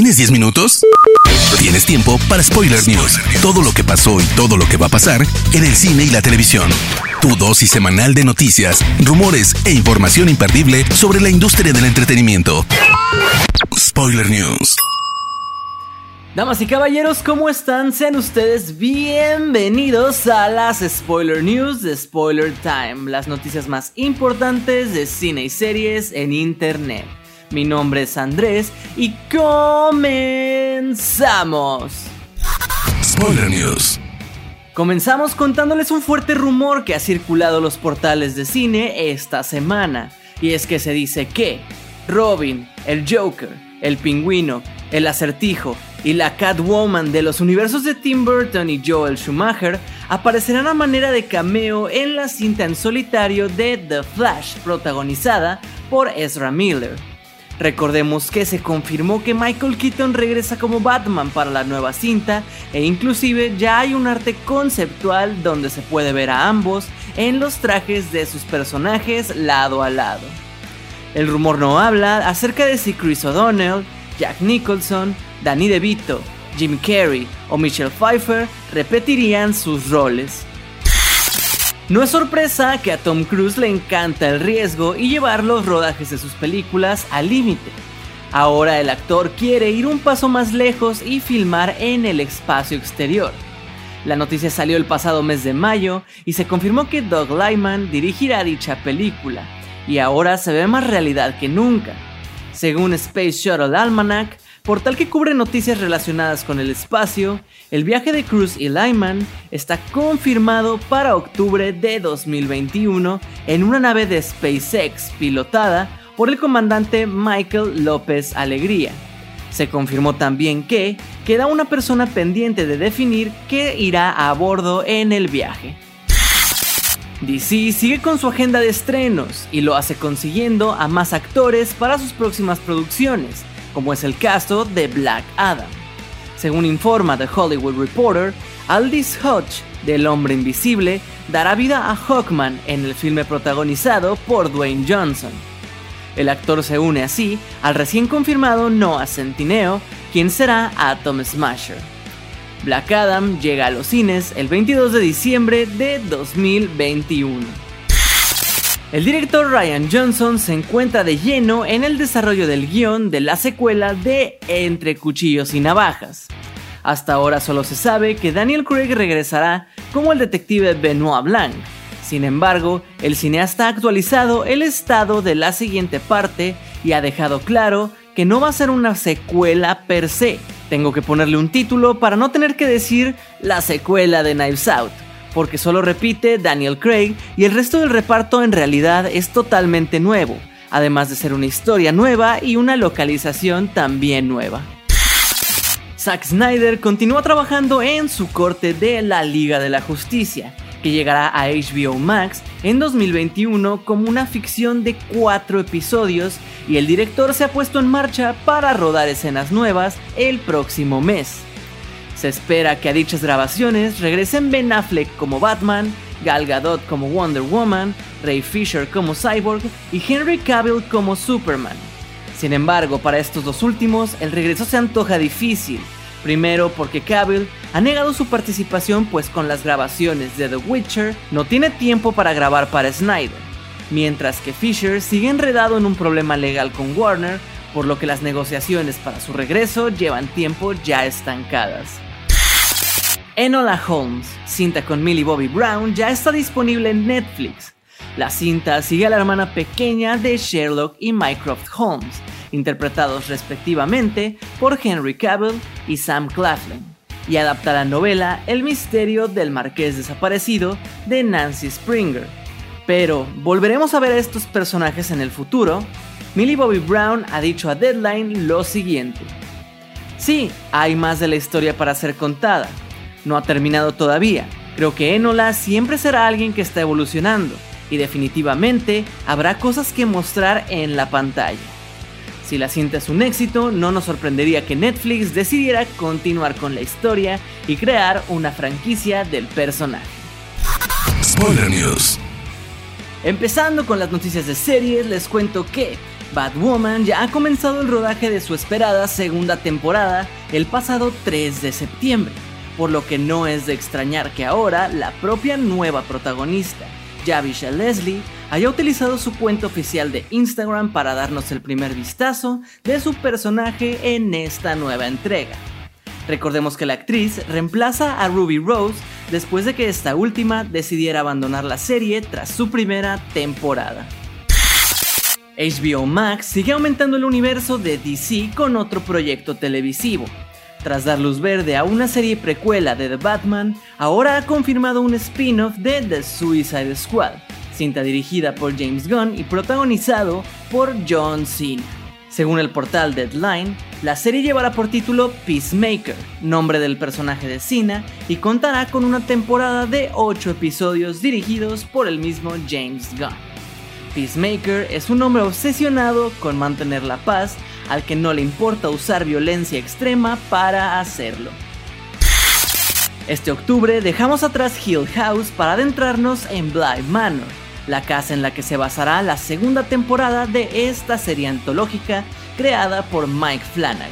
¿Tienes 10 minutos? Tienes tiempo para Spoiler News. Todo lo que pasó y todo lo que va a pasar en el cine y la televisión. Tu dosis semanal de noticias, rumores e información imperdible sobre la industria del entretenimiento. Spoiler News. Damas y caballeros, ¿cómo están? Sean ustedes bienvenidos a las Spoiler News de Spoiler Time, las noticias más importantes de cine y series en Internet. Mi nombre es Andrés y comenzamos. Spoiler News. Comenzamos contándoles un fuerte rumor que ha circulado los portales de cine esta semana. Y es que se dice que Robin, el Joker, el Pingüino, el Acertijo y la Catwoman de los universos de Tim Burton y Joel Schumacher aparecerán a manera de cameo en la cinta en solitario de The Flash, protagonizada por Ezra Miller. Recordemos que se confirmó que Michael Keaton regresa como Batman para la nueva cinta e inclusive ya hay un arte conceptual donde se puede ver a ambos en los trajes de sus personajes lado a lado. El rumor no habla acerca de si Chris O'Donnell, Jack Nicholson, Danny DeVito, Jim Carrey o Michelle Pfeiffer repetirían sus roles. No es sorpresa que a Tom Cruise le encanta el riesgo y llevar los rodajes de sus películas al límite. Ahora el actor quiere ir un paso más lejos y filmar en el espacio exterior. La noticia salió el pasado mes de mayo y se confirmó que Doug Lyman dirigirá dicha película, y ahora se ve más realidad que nunca. Según Space Shuttle Almanac, portal que cubre noticias relacionadas con el espacio, el viaje de Cruz y Lyman está confirmado para octubre de 2021 en una nave de SpaceX pilotada por el comandante Michael López Alegría. Se confirmó también que queda una persona pendiente de definir qué irá a bordo en el viaje. DC sigue con su agenda de estrenos y lo hace consiguiendo a más actores para sus próximas producciones, como es el caso de Black Adam. Según informa The Hollywood Reporter, Aldis Hodge, del Hombre Invisible, dará vida a Hawkman en el filme protagonizado por Dwayne Johnson. El actor se une así al recién confirmado Noah Centineo, quien será Atom Smasher. Black Adam llega a los cines el 22 de diciembre de 2021. El director Ryan Johnson se encuentra de lleno en el desarrollo del guion de la secuela de Entre Cuchillos y Navajas. Hasta ahora solo se sabe que Daniel Craig regresará como el detective Benoit Blanc. Sin embargo, el cineasta ha actualizado el estado de la siguiente parte y ha dejado claro que no va a ser una secuela per se. Tengo que ponerle un título para no tener que decir la secuela de Knives Out porque solo repite Daniel Craig y el resto del reparto en realidad es totalmente nuevo, además de ser una historia nueva y una localización también nueva. Zack Snyder continúa trabajando en su corte de la Liga de la Justicia, que llegará a HBO Max en 2021 como una ficción de cuatro episodios y el director se ha puesto en marcha para rodar escenas nuevas el próximo mes. Se espera que a dichas grabaciones regresen Ben Affleck como Batman, Gal Gadot como Wonder Woman, Ray Fisher como Cyborg y Henry Cavill como Superman. Sin embargo, para estos dos últimos, el regreso se antoja difícil. Primero porque Cavill ha negado su participación pues con las grabaciones de The Witcher no tiene tiempo para grabar para Snyder, mientras que Fisher sigue enredado en un problema legal con Warner, por lo que las negociaciones para su regreso llevan tiempo ya estancadas. Enola Holmes, cinta con Millie Bobby Brown, ya está disponible en Netflix. La cinta sigue a la hermana pequeña de Sherlock y Mycroft Holmes, interpretados respectivamente por Henry Cavill y Sam Claflin, y adapta la novela El misterio del marqués desaparecido de Nancy Springer. Pero, ¿volveremos a ver a estos personajes en el futuro? Millie Bobby Brown ha dicho a Deadline lo siguiente. Sí, hay más de la historia para ser contada, no ha terminado todavía. Creo que Enola siempre será alguien que está evolucionando y definitivamente habrá cosas que mostrar en la pantalla. Si la cinta es un éxito, no nos sorprendería que Netflix decidiera continuar con la historia y crear una franquicia del personaje. Spoiler News. Empezando con las noticias de series, les cuento que Batwoman ya ha comenzado el rodaje de su esperada segunda temporada el pasado 3 de septiembre, por lo que no es de extrañar que ahora la propia nueva protagonista, Javisha Leslie, haya utilizado su cuenta oficial de Instagram para darnos el primer vistazo de su personaje en esta nueva entrega. Recordemos que la actriz reemplaza a Ruby Rose después de que esta última decidiera abandonar la serie tras su primera temporada. HBO Max sigue aumentando el universo de DC con otro proyecto televisivo. Tras dar luz verde a una serie precuela de The Batman, ahora ha confirmado un spin-off de The Suicide Squad, cinta dirigida por James Gunn y protagonizado por John Cena. Según el portal Deadline, la serie llevará por título Peacemaker, nombre del personaje de Cena, y contará con una temporada de 8 episodios dirigidos por el mismo James Gunn. Peacemaker es un hombre obsesionado con mantener la paz, al que no le importa usar violencia extrema para hacerlo. Este octubre dejamos atrás Hill House para adentrarnos en Bly Manor, la casa en la que se basará la segunda temporada de esta serie antológica creada por Mike Flanagan.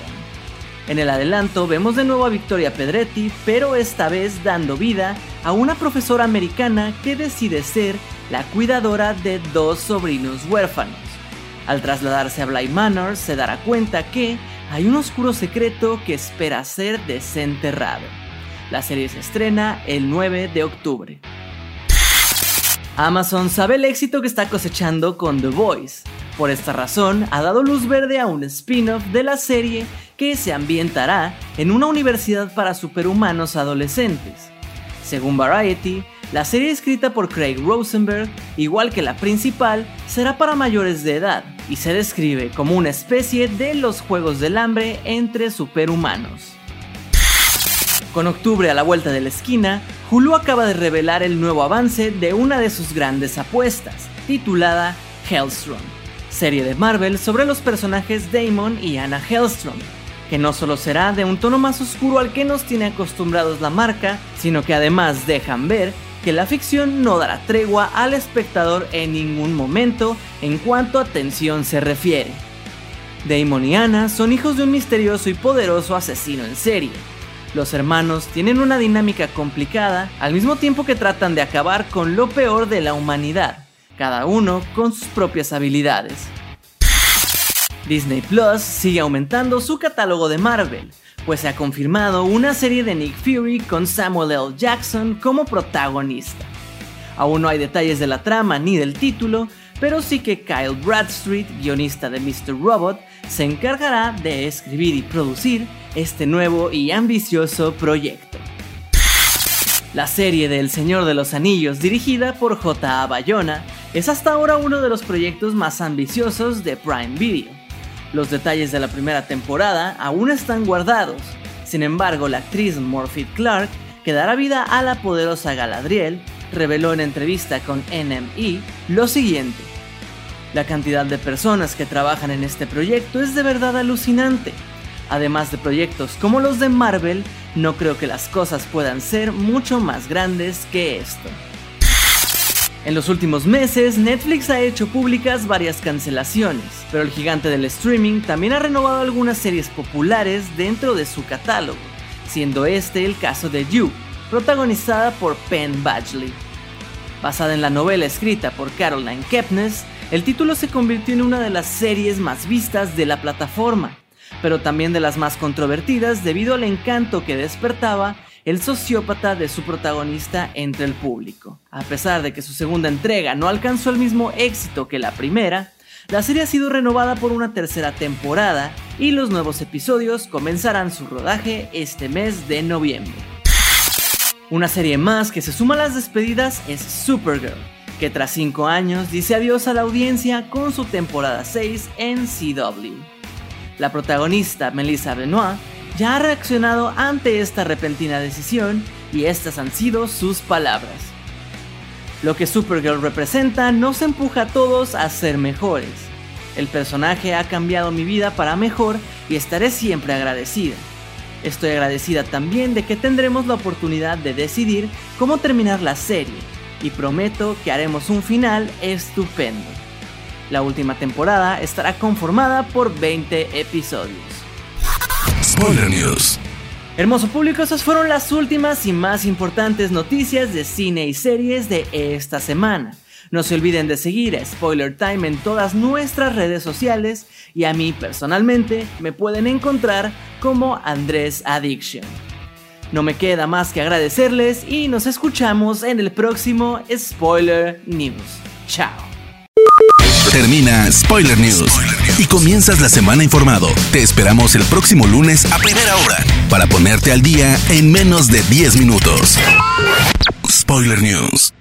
En el adelanto vemos de nuevo a Victoria Pedretti, pero esta vez dando vida a una profesora americana que decide ser la cuidadora de dos sobrinos huérfanos. Al trasladarse a Bly Manor se dará cuenta que hay un oscuro secreto que espera ser desenterrado. La serie se estrena el 9 de octubre. Amazon sabe el éxito que está cosechando con The Voice. Por esta razón, ha dado luz verde a un spin-off de la serie que se ambientará en una universidad para superhumanos adolescentes. Según Variety, la serie escrita por Craig Rosenberg, igual que la principal, será para mayores de edad y se describe como una especie de los Juegos del Hambre entre superhumanos. Con octubre a la vuelta de la esquina, Hulu acaba de revelar el nuevo avance de una de sus grandes apuestas, titulada Hellstrom, serie de Marvel sobre los personajes Damon y Anna Hellstrom, que no solo será de un tono más oscuro al que nos tiene acostumbrados la marca, sino que además dejan ver que la ficción no dará tregua al espectador en ningún momento en cuanto a tensión se refiere. Damon y Anna son hijos de un misterioso y poderoso asesino en serie. Los hermanos tienen una dinámica complicada al mismo tiempo que tratan de acabar con lo peor de la humanidad, cada uno con sus propias habilidades. Disney Plus sigue aumentando su catálogo de Marvel, pues se ha confirmado una serie de Nick Fury con Samuel L. Jackson como protagonista. Aún no hay detalles de la trama ni del título, pero sí que Kyle Bradstreet, guionista de Mr. Robot, se encargará de escribir y producir este nuevo y ambicioso proyecto. La serie de El Señor de los Anillos, dirigida por J.A. Bayona, es hasta ahora uno de los proyectos más ambiciosos de Prime Video. Los detalles de la primera temporada aún están guardados. Sin embargo, la actriz Morphy Clark, que dará vida a la poderosa Galadriel, reveló en entrevista con NME lo siguiente. La cantidad de personas que trabajan en este proyecto es de verdad alucinante. Además de proyectos como los de Marvel, no creo que las cosas puedan ser mucho más grandes que esto. En los últimos meses, Netflix ha hecho públicas varias cancelaciones, pero el gigante del streaming también ha renovado algunas series populares dentro de su catálogo, siendo este el caso de You, protagonizada por Penn Badgley. Basada en la novela escrita por Caroline Kepnes, el título se convirtió en una de las series más vistas de la plataforma, pero también de las más controvertidas debido al encanto que despertaba el sociópata de su protagonista entre el público. A pesar de que su segunda entrega no alcanzó el mismo éxito que la primera, la serie ha sido renovada por una tercera temporada y los nuevos episodios comenzarán su rodaje este mes de noviembre. Una serie más que se suma a las despedidas es Supergirl, que tras 5 años dice adiós a la audiencia con su temporada 6 en CW. La protagonista Melissa Benoit ya ha reaccionado ante esta repentina decisión y estas han sido sus palabras. Lo que Supergirl representa nos empuja a todos a ser mejores. El personaje ha cambiado mi vida para mejor y estaré siempre agradecida. Estoy agradecida también de que tendremos la oportunidad de decidir cómo terminar la serie y prometo que haremos un final estupendo. La última temporada estará conformada por 20 episodios. Spoiler News. Hermoso público, esas fueron las últimas y más importantes noticias de cine y series de esta semana. No se olviden de seguir a Spoiler Time en todas nuestras redes sociales y a mí personalmente me pueden encontrar como Andrés Addiction. No me queda más que agradecerles y nos escuchamos en el próximo Spoiler News. Chao. Termina Spoiler News y comienzas la semana informado. Te esperamos el próximo lunes a primera hora para ponerte al día en menos de 10 minutos. Spoiler News.